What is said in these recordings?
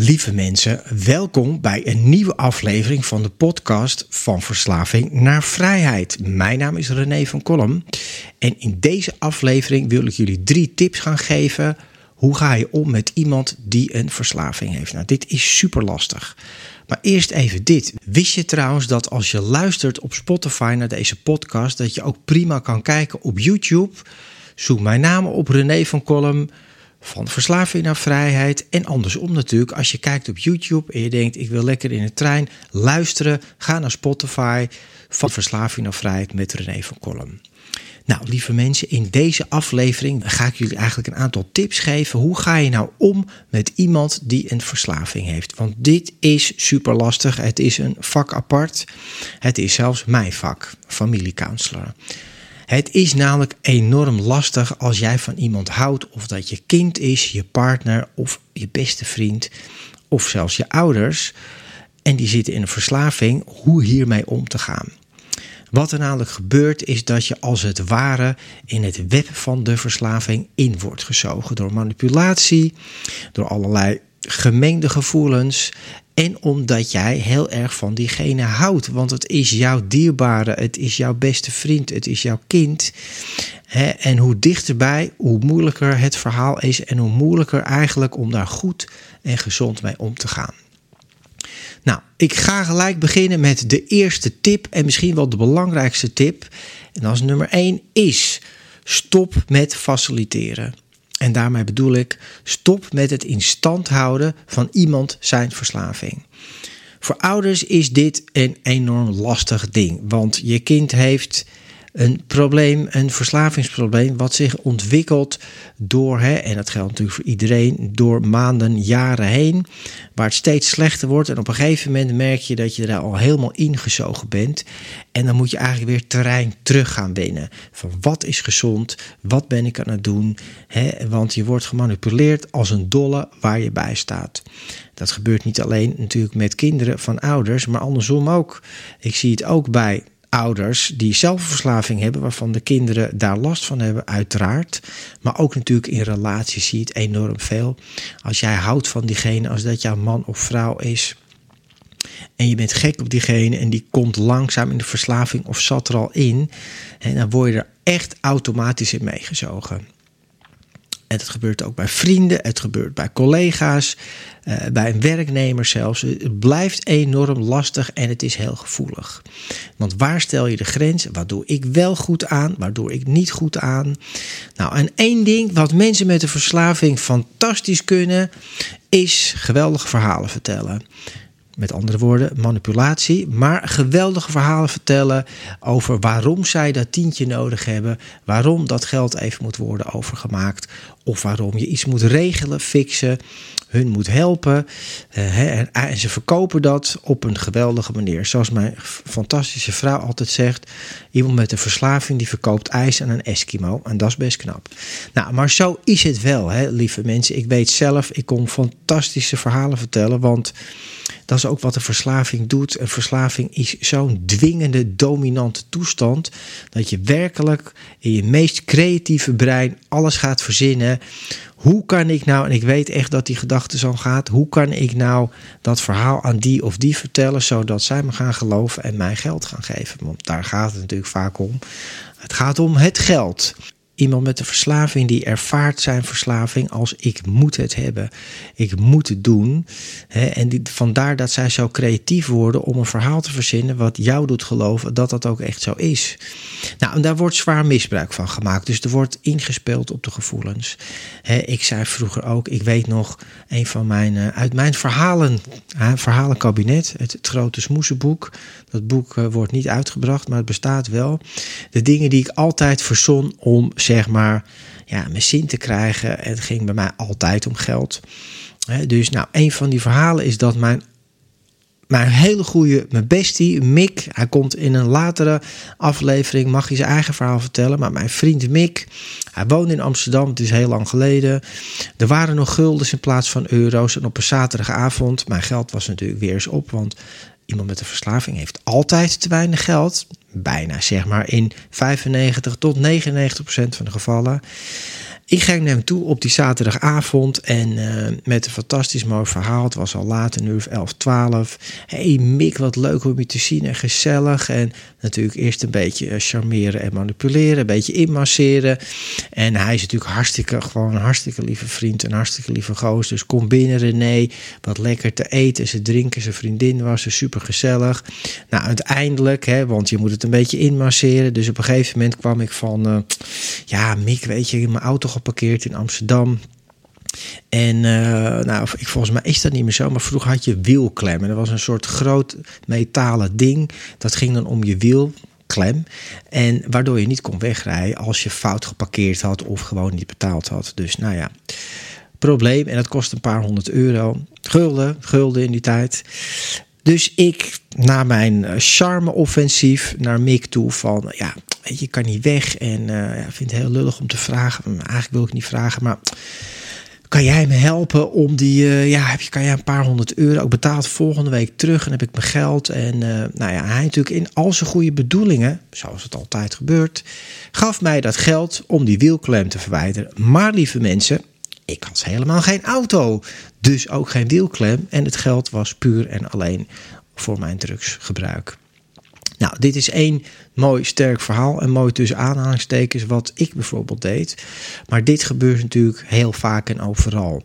Lieve mensen, welkom bij een nieuwe aflevering van de podcast van Verslaving naar Vrijheid. Mijn naam is René van Kolm en in deze aflevering wil ik jullie drie tips gaan geven. Hoe ga je om met iemand die een verslaving heeft? Nou, dit is super lastig. Maar eerst even dit. Wist je trouwens dat als je luistert op Spotify naar deze podcast, dat je ook prima kan kijken op YouTube? Zoek mijn naam op René van Kolm van verslaving naar vrijheid. En andersom natuurlijk, als je kijkt op YouTube en je denkt: ik wil lekker in de trein luisteren, ga naar Spotify van verslaving naar vrijheid met René van Kolm. Nou, lieve mensen, in deze aflevering ga ik jullie eigenlijk een aantal tips geven. Hoe ga je nou om met iemand die een verslaving heeft? Want dit is super lastig. Het is een vak apart. Het is zelfs mijn vak, familiecounselor. Het is namelijk enorm lastig als jij van iemand houdt, of dat je kind is, je partner of je beste vriend, of zelfs je ouders, en die zitten in een verslaving, hoe hiermee om te gaan. Wat er namelijk gebeurt is dat je als het ware in het web van de verslaving in wordt gezogen door manipulatie, door allerlei gemengde gevoelens en omdat jij heel erg van diegene houdt. Want het is jouw dierbare, het is jouw beste vriend, het is jouw kind. En hoe dichterbij, hoe moeilijker het verhaal is en hoe moeilijker eigenlijk om daar goed en gezond mee om te gaan. Nou, ik ga gelijk beginnen met de eerste tip en misschien wel de belangrijkste tip. En dat is nummer 1 is stop met faciliteren. En daarmee bedoel ik, stop met het in stand houden van iemand zijn verslaving. Voor ouders is dit een enorm lastig ding, want je kind heeft een probleem, een verslavingsprobleem, wat zich ontwikkelt door, hè, en dat geldt natuurlijk voor iedereen, door maanden, jaren heen, waar het steeds slechter wordt. En op een gegeven moment merk je dat je er al helemaal ingezogen bent. En dan moet je eigenlijk weer terrein terug gaan winnen. Van wat is gezond, wat ben ik aan het doen, hè, want je wordt gemanipuleerd als een dolle waar je bij staat. Dat gebeurt niet alleen natuurlijk met kinderen van ouders, maar andersom ook. Ik zie het ook bij ouders die zelfverslaving hebben, waarvan de kinderen daar last van hebben, uiteraard. Maar ook natuurlijk in relaties zie je het enorm veel. Als jij houdt van diegene, als dat jouw man of vrouw is. En je bent gek op diegene en die komt langzaam in de verslaving of zat er al in. En dan word je er echt automatisch in meegezogen. En het gebeurt ook bij vrienden, het gebeurt bij collega's, uh, bij een werknemer zelfs. Het blijft enorm lastig en het is heel gevoelig. Want waar stel je de grens? Wat doe ik wel goed aan? Waar doe ik niet goed aan? Nou, en één ding wat mensen met een verslaving fantastisch kunnen, is geweldige verhalen vertellen. Met andere woorden, manipulatie. Maar geweldige verhalen vertellen over waarom zij dat tientje nodig hebben. Waarom dat geld even moet worden overgemaakt. Of waarom je iets moet regelen, fixen. Hun moet helpen. Uh, en, ze verkopen dat op een geweldige manier. Zoals mijn fantastische vrouw altijd zegt. Iemand met een verslaving die verkoopt ijs aan een Eskimo. En dat is best knap. Nou, maar zo is het wel, hè, lieve mensen. Ik weet zelf, ik kon fantastische verhalen vertellen. Want dat is ook wat de verslaving doet. Een verslaving is zo'n dwingende, dominante toestand. Dat je werkelijk in je meest creatieve brein alles gaat verzinnen. Hoe kan ik nou, en ik weet echt dat die gedachte zo gaat. Hoe kan ik nou dat verhaal aan die of die vertellen. Zodat zij me gaan geloven en mij geld gaan geven. Want daar gaat het natuurlijk vaak om. Het gaat om het geld. Iemand met een verslaving die ervaart zijn verslaving als ik moet het hebben. Ik moet het doen. en die, vandaar dat zij zo creatief worden om een verhaal te verzinnen wat jou doet geloven dat dat ook echt zo is. Nou, en daar wordt zwaar misbruik van gemaakt. Dus er wordt ingespeeld op de gevoelens. ik zei vroeger ook, ik weet nog een van mijn, uh, uit mijn verhalen, uh, verhalenkabinet, het, het grote smoezenboek. Dat boek uh, wordt niet uitgebracht, maar het bestaat wel. De dingen die ik altijd verzon om zeg maar ja, mijn zin te krijgen. Het ging bij mij altijd om geld. dus nou, een van die verhalen is dat mijn mijn hele goede, mijn bestie, Mick. Hij komt in een latere aflevering, mag hij zijn eigen verhaal vertellen. Maar mijn vriend Mick, hij woont in Amsterdam, het is heel lang geleden. Er waren nog guldens in plaats van euro's. En op een zaterdagavond, mijn geld was natuurlijk weer eens op. Want iemand met een verslaving heeft altijd te weinig geld. Bijna zeg maar in 95 tot 99 procent van de gevallen. Ik ging naar hem toe op die zaterdagavond en uh, met een fantastisch mooi verhaal. Het was al laat, een uur of 11, 12. hey Mick, wat leuk om je te zien en gezellig. En natuurlijk eerst een beetje eh, charmeren en manipuleren, een beetje inmasseren. En hij is natuurlijk hartstikke, gewoon een hartstikke lieve vriend, een hartstikke lieve goos. Dus kom binnen René, wat lekker te eten, ze drinken, zijn vriendin was er super gezellig. Nou, uiteindelijk, hè, want je moet het een beetje inmasseren. Dus op een gegeven moment kwam ik van, uh, ja Mick, weet je, in mijn auto geparkeerd in Amsterdam. En uh, nou, ik, volgens mij is dat niet meer zo, maar vroeger had je wielklem. En dat was een soort groot metalen ding. Dat ging dan om je wielklem. En waardoor je niet kon wegrijden als je fout geparkeerd had of gewoon niet betaald had. Dus nou ja, probleem. En dat kost een paar honderd euro. Gulden, gulden in die tijd. Dus ik, na mijn eh, charme-offensief naar Mick toe van... ja, je, kan niet weg en uh, vind het heel lullig om te vragen. Eigenlijk wil ik niet vragen, maar kan jij me helpen om die, uh, ja, heb je, kan jij een paar honderd euro ook betaald volgende week terug en heb ik mijn geld. En uh, nou ja, hij natuurlijk in al zijn goede bedoelingen, zoals het altijd gebeurt, gaf mij dat geld om die wielklem te verwijderen. Maar lieve mensen, ik had helemaal geen auto, dus ook geen wielklem. En het geld was puur en alleen voor mijn drugsgebruik. Nou, dit is één mooi sterk verhaal en mooi tussen aanhalingstekens wat ik bijvoorbeeld deed. Maar dit gebeurt natuurlijk heel vaak en overal.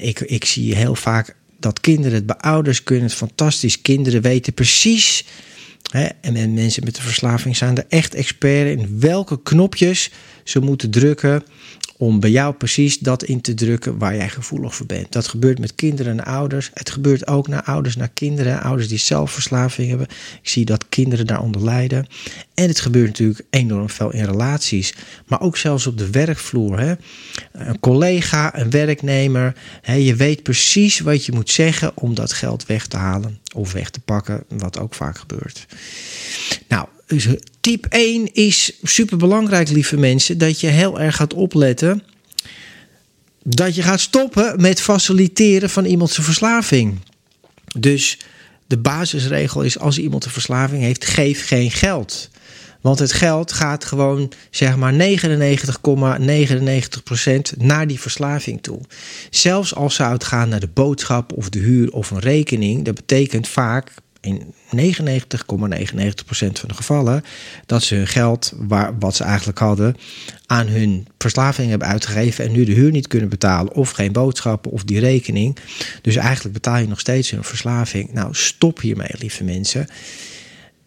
ik, ik zie heel vaak dat kinderen het bij ouders kunnen het fantastisch. Kinderen weten precies, en mensen met de verslaving zijn er echt expert in welke knopjes ze moeten drukken om bij jou precies dat in te drukken waar jij gevoelig voor bent. Dat gebeurt met kinderen en ouders. Het gebeurt ook naar ouders naar kinderen. Ouders die zelf verslaving hebben. Ik zie dat kinderen daaronder lijden. En het gebeurt natuurlijk enorm veel in relaties. Maar ook zelfs op de werkvloer. Hè? Een collega, een werknemer. Hè? Je weet precies wat je moet zeggen om dat geld weg te halen of weg te pakken. Wat ook vaak gebeurt. Nou, dus tip 1 is super belangrijk, lieve mensen, dat je heel erg gaat opletten. Dat je gaat stoppen met faciliteren van iemands verslaving. Dus de basisregel is: als iemand een verslaving heeft, geef geen geld. Want het geld gaat gewoon, zeg maar, 99,99% naar die verslaving toe. Zelfs als zou het gaan naar de boodschap of de huur of een rekening, dat betekent vaak in 99,99% van de gevallen dat ze hun geld, waar, wat ze eigenlijk hadden, aan hun verslaving hebben uitgegeven en nu de huur niet kunnen betalen of geen boodschappen of die rekening. Dus eigenlijk betaal je nog steeds hun verslaving. Nou, stop hiermee, lieve mensen.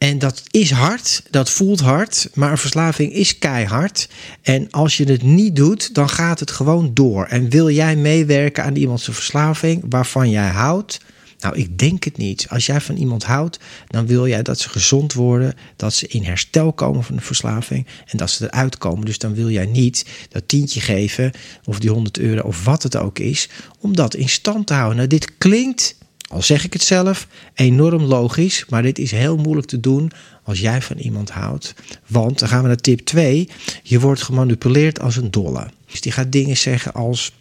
En dat is hard, dat voelt hard, maar een verslaving is keihard. En als je het niet doet, dan gaat het gewoon door. En wil jij meewerken aan iemands verslaving waarvan jij houdt, nou, ik denk het niet. Als jij van iemand houdt, dan wil jij dat ze gezond worden, dat ze in herstel komen van de verslaving en dat ze eruit komen. Dus dan wil jij niet dat tientje geven of die 100 euro of wat het ook is, om dat in stand te houden. Nou, dit klinkt, al zeg ik het zelf, enorm logisch, maar dit is heel moeilijk te doen als jij van iemand houdt. Want, dan gaan we naar tip 2, je wordt gemanipuleerd als een dolle. Dus die gaat dingen zeggen als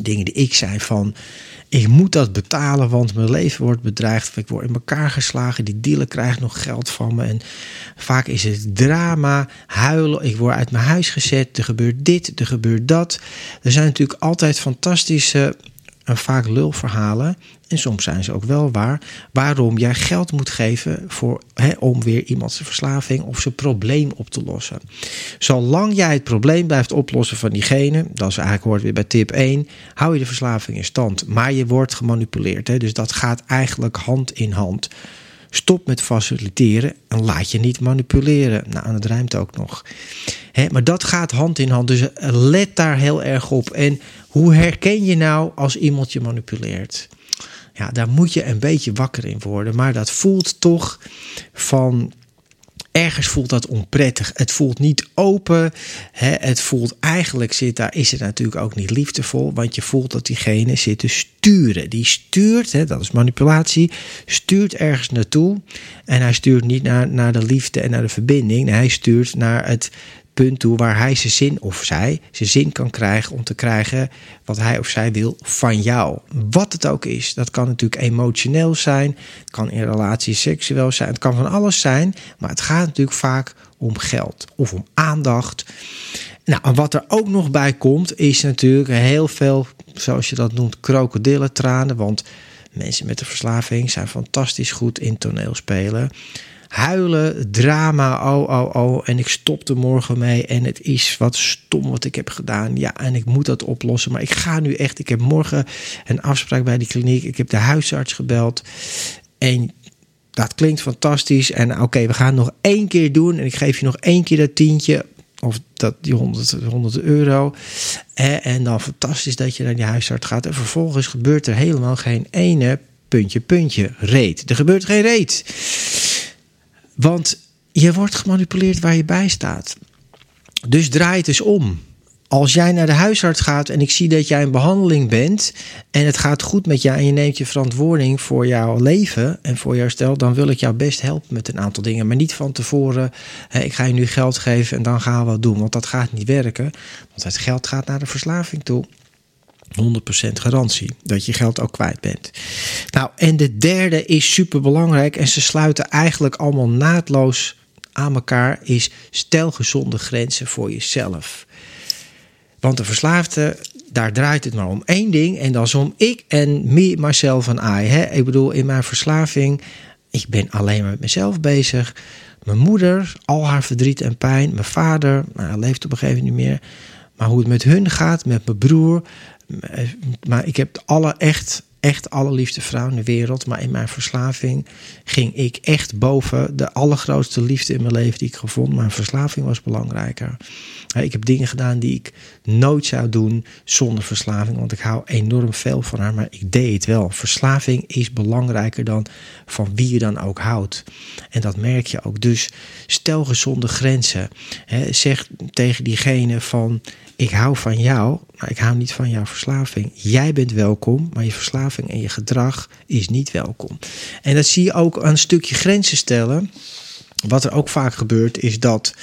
dingen die ik zei van ik moet dat betalen, want mijn leven wordt bedreigd. ik word in elkaar geslagen. Die dealer krijgt nog geld van me. En vaak is het drama, huilen. Ik word uit mijn huis gezet. Er gebeurt dit, er gebeurt dat. Er zijn natuurlijk altijd fantastische en vaak lulverhalen, en soms zijn ze ook wel waar, waarom jij geld moet geven voor, om weer iemands verslaving of zijn probleem op te lossen. Zolang jij het probleem blijft oplossen van diegene, dat is eigenlijk hoort weer bij tip 1, hou je de verslaving in stand. Maar je wordt gemanipuleerd, dus dat gaat eigenlijk hand in hand. Stop met faciliteren en laat je niet manipuleren. Nou, en het ruimt ook nog. maar dat gaat hand in hand. Dus let daar heel erg op. En hoe herken je nou als iemand je manipuleert? Ja, daar moet je een beetje wakker in worden. Maar dat voelt toch van ergens voelt dat onprettig. Het voelt niet open. Hè? Het voelt eigenlijk zit daar, is het natuurlijk ook niet liefdevol. Want je voelt dat diegene zit te sturen. Die stuurt, hè, dat is manipulatie, stuurt ergens naartoe. En hij stuurt niet naar, naar de liefde en naar de verbinding. hij stuurt naar het punt toe waar hij zijn zin of zij zijn zin kan krijgen om te krijgen wat hij of zij wil van jou. Wat het ook is. Dat kan natuurlijk emotioneel zijn, kan in relatie seksueel zijn, het kan van alles zijn, maar het gaat natuurlijk vaak om geld of om aandacht. Nou, en wat er ook nog bij komt, is natuurlijk heel veel, zoals je dat noemt, krokodillentranen. Want mensen met de verslaving zijn fantastisch goed in toneelspelen huilen, drama, oh, oh, oh. En ik stop er morgen mee en het is wat stom wat ik heb gedaan. Ja, en ik moet dat oplossen. Maar ik ga nu echt, ik heb morgen een afspraak bij die kliniek. Ik heb de huisarts gebeld. En dat klinkt fantastisch. En oké, we gaan het nog één keer doen. En ik geef je nog één keer dat tientje. Of dat, die 100, 100 euro. En dan fantastisch dat je naar die huisarts gaat. En vervolgens gebeurt er helemaal geen ene puntje, puntje, reet. Er gebeurt geen reet. Want je wordt gemanipuleerd waar je bij staat. Dus draai het eens om. Als jij naar de huisarts gaat en ik zie dat jij in behandeling bent en het gaat goed met jou en je neemt je verantwoording voor jouw leven en voor jouw stel, dan wil ik jou best helpen met een aantal dingen. Maar niet van tevoren, ik ga je nu geld geven en dan gaan we wat doen, want dat gaat niet werken. Want het geld gaat naar de verslaving toe. 100% garantie dat je geld ook kwijt bent. Nou, en de derde is super belangrijk en ze sluiten eigenlijk allemaal naadloos aan elkaar is stel gezonde grenzen voor jezelf. Want de verslaafde, daar draait het maar om één ding en dat is om ik en me, myself en I. Hè? Ik bedoel, in mijn verslaving, ik ben alleen maar met mezelf bezig. Mijn moeder, al haar verdriet en pijn. Mijn vader, nou, hij leeft op een gegeven moment niet meer. Maar hoe het met hun gaat, met mijn broer, maar ik heb alle echt, echt allerliefste vrouw in de wereld. Maar in mijn verslaving ging ik echt boven de allergrootste liefde in mijn leven die ik gevonden. Mijn verslaving was belangrijker. Ik heb dingen gedaan die ik nooit zou doen zonder verslaving. Want ik hou enorm veel van haar, maar ik deed het wel. Verslaving is belangrijker dan van wie je dan ook houdt. En dat merk je ook. Dus stel gezonde grenzen. Zeg tegen diegene van ik hou van jou, ik hou niet van jouw verslaving. Jij bent welkom, maar je verslaving en je gedrag is niet welkom. En dat zie je ook aan een stukje grenzen stellen. Wat er ook vaak gebeurt, is dat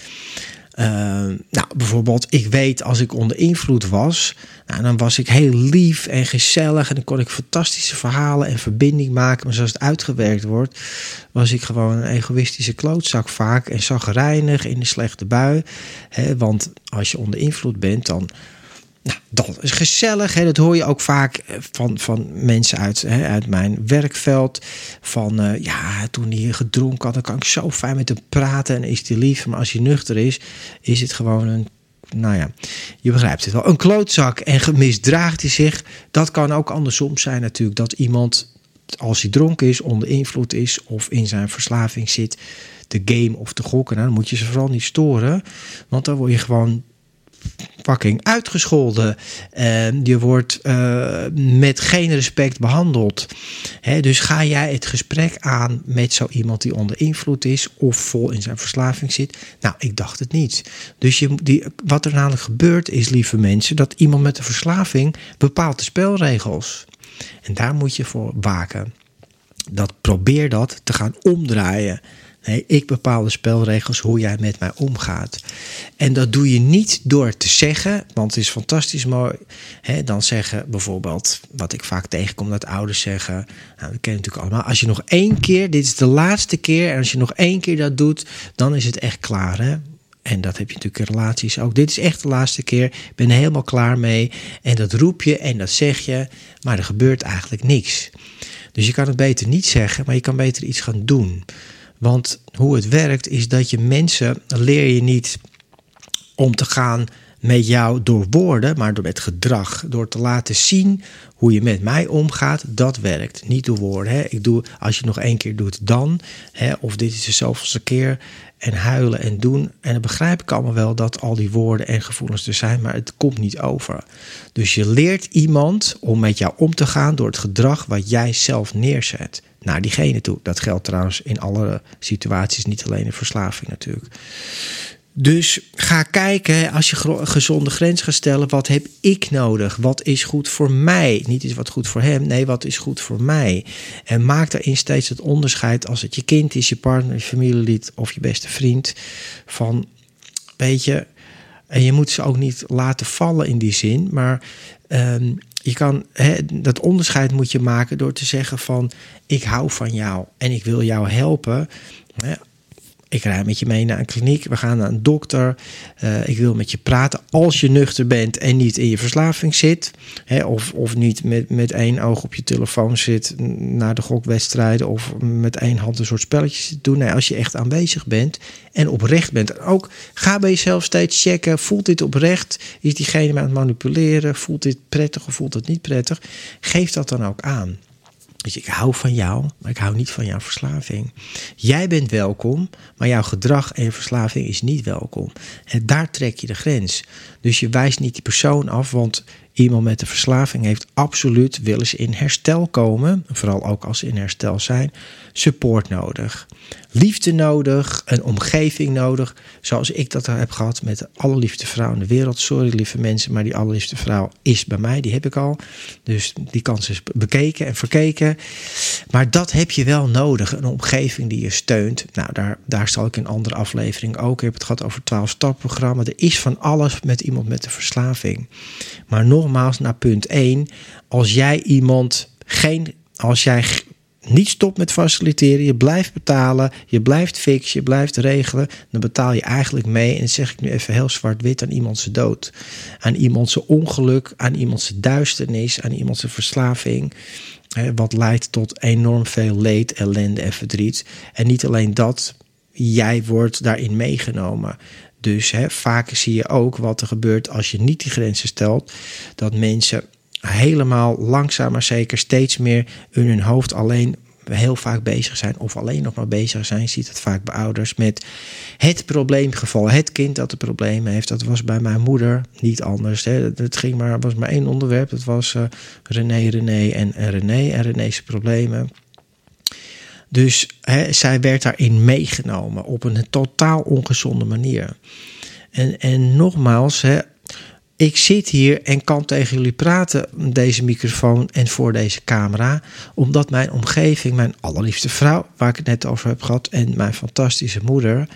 Ehm, nou, bijvoorbeeld, ik weet als ik onder invloed was, nou, dan was ik heel lief en gezellig en dan kon ik fantastische verhalen en verbinding maken. Maar zoals het uitgewerkt wordt, was ik gewoon een egoïstische klootzak vaak en zagrijnig in de slechte bui. Hè, want als je onder invloed bent, dan nou, dat is gezellig. Hè? Dat hoor je ook vaak eh, van, van mensen uit, hè, uit mijn werkveld. Van uh, ja, toen hij gedronken had, dan kan ik zo fijn met hem praten en is hij lief. Maar als hij nuchter is, is het gewoon een. Nou ja, je begrijpt het wel. Een klootzak en gemisdraagt hij zich. Dat kan ook andersom zijn, natuurlijk. Dat iemand, als hij dronken is, onder invloed is of in zijn verslaving zit, de game of te gokken. Nou, dan moet je ze vooral niet storen. Want dan word je gewoon fucking uitgescholden. Je wordt uh, met geen respect behandeld. dus ga jij het gesprek aan met zo iemand die onder invloed is of vol in zijn verslaving zit? Nou, ik dacht het niet. Dus je, die, wat er namelijk gebeurt is, lieve mensen, dat iemand met een verslaving bepaalt de spelregels. En daar moet je voor waken. Dat probeer dat te gaan omdraaien. Ik bepaal de spelregels hoe jij met mij omgaat. En dat doe je niet door te zeggen, want het is fantastisch mooi. Hè, dan zeggen bijvoorbeeld, wat ik vaak tegenkom, dat ouders zeggen. Nou, dat ken je natuurlijk allemaal. Als je nog één keer, dit is de laatste keer, en als je nog één keer dat doet, dan is het echt klaar. Hè? En dat heb je natuurlijk in relaties ook. Dit is echt de laatste keer. Ik ben er helemaal klaar mee. En dat roep je en dat zeg je. Maar er gebeurt eigenlijk niks. Dus je kan het beter niet zeggen, maar je kan beter iets gaan doen. Want hoe het werkt is dat je mensen leer je niet om te gaan met jou door woorden, maar door met gedrag. Door te laten zien hoe je met mij omgaat, dat werkt. Niet door woorden. Hè. Ik doe, als je nog één keer doet, dan. Hè, of dit is de zoveelste keer. En huilen en doen. En dan begrijp ik allemaal wel dat al die woorden en gevoelens er zijn, maar het komt niet over. Dus je leert iemand om met jou om te gaan door het gedrag wat jij zelf neerzet naar diegene toe. Dat geldt trouwens in alle situaties, niet alleen in verslaving natuurlijk. Dus ga kijken, als je gezonde grens gaat stellen, wat heb ik nodig? Wat is goed voor mij? Niet iets wat goed voor hem, nee, wat is goed voor mij? En maak daarin steeds het onderscheid als het je kind is, je partner, je familielid of je beste vriend. Van, weet je, en je moet ze ook niet laten vallen in die zin, maar um, je kan, dat onderscheid moet je maken door te zeggen van, ik hou van jou en ik wil jou helpen ik rij met je mee naar een kliniek. We gaan naar een dokter. Uh, ik wil met je praten als je nuchter bent en niet in je verslaving zit. Hè, of, of niet met, met één oog op je telefoon zit naar de gokwedstrijden. Of met één hand een soort spelletjes doen. Nee, als je echt aanwezig bent en oprecht bent. ook ga bij jezelf steeds checken. Voelt dit oprecht? Is diegene aan het manipuleren? Voelt dit prettig of voelt het niet prettig? Geef dat dan ook aan. Ik hou van jou, maar ik hou niet van jouw verslaving. Jij bent welkom, maar jouw gedrag en je verslaving is niet welkom. En daar trek je de grens. Dus je wijst niet die persoon af, want iemand met een verslaving heeft absoluut, willen ze in herstel komen, vooral ook als ze in herstel zijn, support nodig liefde nodig, een omgeving nodig. Zoals ik dat heb gehad met de allerliefste vrouw in de wereld. Sorry lieve mensen, maar die allerliefste vrouw is bij mij. Die heb ik al. Dus die kans is bekeken en verkeken. Maar dat heb je wel nodig. Een omgeving die je steunt. Nou, daar, daar zal ik in een andere aflevering ook. Ik heb het gehad over het 12-stap-programma. Er is van alles met iemand met een verslaving. Maar nogmaals, naar punt 1. Als jij iemand geen als jij niet stopt met faciliteren, je blijft betalen, je blijft fixen, je blijft regelen, dan betaal je eigenlijk mee, en zeg ik nu even heel zwart-wit, aan iemands dood. Aan iemands ongeluk, aan iemands duisternis, aan iemands verslaving. wat leidt tot enorm veel leed, ellende en verdriet. En niet alleen dat, jij wordt daarin meegenomen. Dus vaak zie je ook wat er gebeurt als je niet die grenzen stelt. Dat mensen helemaal langzaam maar zeker steeds meer in hun hoofd alleen heel vaak bezig zijn of alleen nog maar bezig zijn. Je ziet het vaak bij ouders met het probleemgeval. Het kind dat een probleem heeft. Dat was bij mijn moeder niet anders. Hè. Het ging maar, was maar één onderwerp. Dat was uh, René, René en, en René en René's problemen. Dus hè, zij werd daarin meegenomen op een totaal ongezonde manier. En, en nogmaals, hè, ik zit hier en kan tegen jullie praten, deze microfoon en voor deze camera, omdat mijn omgeving, mijn allerliefste vrouw, waar ik het net over heb gehad, en mijn fantastische moeder,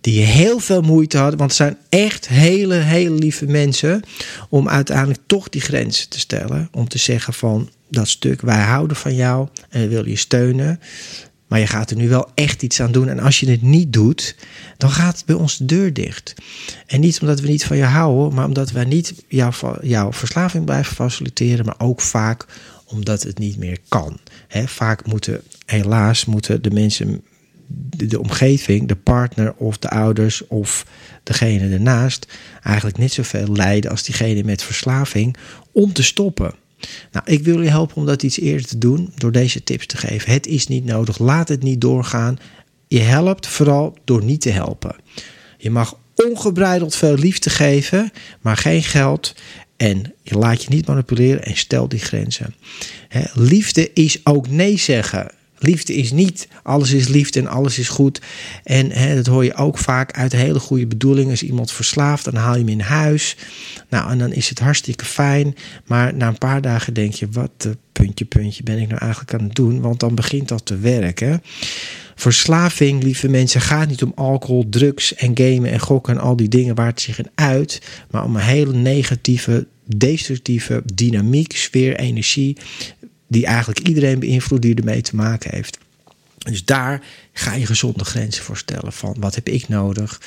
die heel veel moeite hadden, want het zijn echt hele, hele lieve mensen, om uiteindelijk toch die grenzen te stellen, om te zeggen van dat stuk, wij houden van jou en we willen je steunen. Maar je gaat er nu wel echt iets aan doen. En als je het niet doet, dan gaat bij ons de deur dicht. En niet omdat we niet van je houden, maar omdat wij niet jouw, jouw verslaving blijven faciliteren, maar ook vaak omdat het niet meer kan. vaak moeten, helaas, moeten de mensen, de, de omgeving, de partner of de ouders of degene ernaast eigenlijk niet zoveel lijden als diegene met verslaving om te stoppen. Nou, ik wil je helpen om dat iets eerder te doen door deze tips te geven. Het is niet nodig, laat het niet doorgaan. Je helpt vooral door niet te helpen. Je mag ongebreideld veel liefde geven, maar geen geld. En je laat je niet manipuleren en stel die grenzen. liefde is ook nee zeggen. Liefde is niet alles is liefde en alles is goed. En hè, dat hoor je ook vaak uit hele goede bedoelingen. Als iemand verslaafd, dan haal je hem in huis. Nou, en dan is het hartstikke fijn. Maar na een paar dagen denk je, wat puntje, puntje ben ik nou eigenlijk aan het doen? Want dan begint dat te werken. Verslaving, lieve mensen, gaat niet om alcohol, drugs en gamen en gokken en al die dingen waar het zich in uit. Maar om een hele negatieve, destructieve dynamiek, sfeer, energie die eigenlijk iedereen beïnvloedt die ermee te maken heeft. Dus daar ga je gezonde grenzen voor stellen. Van wat heb ik nodig?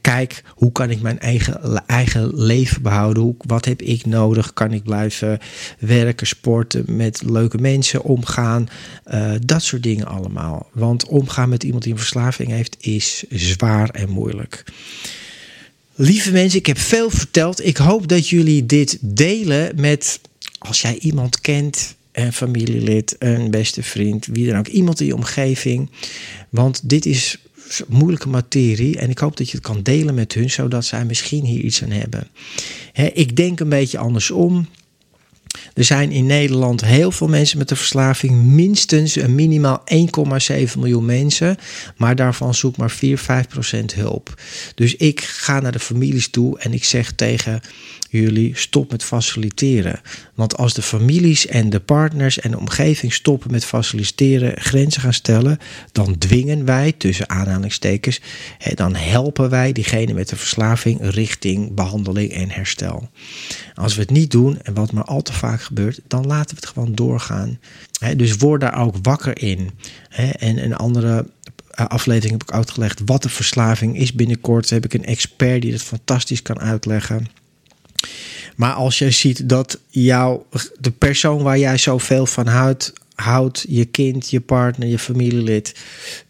kijk, hoe kan ik mijn eigen, eigen leven behouden? Hoe, wat heb ik nodig? Kan ik blijven werken, sporten, met leuke mensen omgaan? Uh, dat soort dingen allemaal. Want omgaan met iemand die een verslaving heeft is zwaar en moeilijk. Lieve mensen, ik heb veel verteld. Ik hoop dat jullie dit delen met als jij iemand kent een familielid, een beste vriend, wie dan ook, iemand in je omgeving. Want dit is moeilijke materie en ik hoop dat je het kan delen met hun, zodat zij misschien hier iets aan hebben. ik denk een beetje andersom. Er zijn in Nederland heel veel mensen met een verslaving, minstens een minimaal 1,7 miljoen mensen, maar daarvan zoekt maar 4, 5 procent hulp. Dus ik ga naar de families toe en ik zeg tegen jullie stop met faciliteren. Want als de families en de partners en de omgeving stoppen met faciliteren, grenzen gaan stellen, dan dwingen wij, tussen aanhalingstekens, dan helpen wij diegene met de verslaving richting behandeling en herstel. Als we het niet doen, en wat maar al te vaak gebeurt, dan laten we het gewoon doorgaan. Dus word daar ook wakker in. En een andere eh, aflevering heb ik uitgelegd wat de verslaving is. Binnenkort heb ik een expert die dat fantastisch kan uitleggen. Maar als jij ziet dat jou, de persoon waar jij zoveel van houdt, houdt, je kind, je partner, je familielid,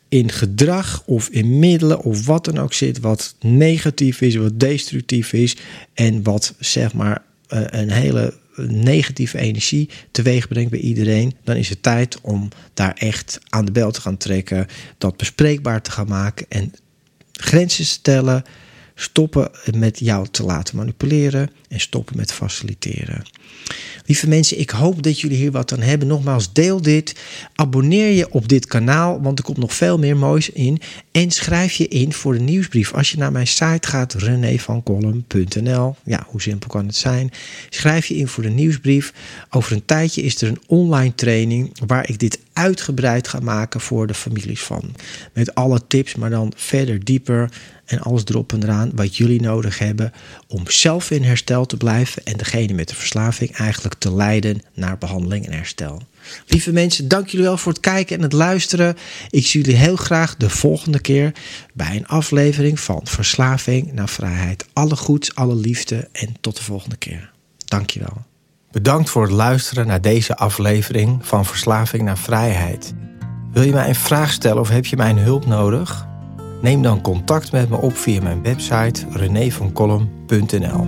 in gedrag of in middelen of wat dan ook zit, wat negatief is, wat destructief is en wat zeg maar eh, een hele negatieve energie teweeg brengt bij iedereen, dan is het tijd om daar echt aan de bel te gaan trekken, dat bespreekbaar te gaan maken en grenzen te stellen Stoppen met jou te laten manipuleren en stoppen met faciliteren. Lieve mensen, ik hoop dat jullie hier wat aan hebben. Nogmaals, deel dit. Abonneer je op dit kanaal, want er komt nog veel meer moois in. En schrijf je in voor de nieuwsbrief. Als je naar mijn site gaat, renévancolum.nl. Ja, hoe simpel kan het zijn? Schrijf je in voor de nieuwsbrief. Over een tijdje is er een online training waar ik dit uitgebreid ga maken voor de families van. Met alle tips, maar dan verder dieper en alles erop en eraan wat jullie nodig hebben om zelf in herstel te blijven en degene met de verslaving eigenlijk te leiden naar behandeling en herstel. Lieve mensen, dank jullie wel voor het kijken en het luisteren. Ik zie jullie heel graag de volgende keer bij een aflevering van Verslaving naar Vrijheid. Alle goeds, alle liefde en tot de volgende keer. Dank je wel. Bedankt voor het luisteren naar deze aflevering van Verslaving naar Vrijheid. Wil je mij een vraag stellen of heb je mijn hulp nodig? Neem dan contact met me op via mijn website renévancolum.nl.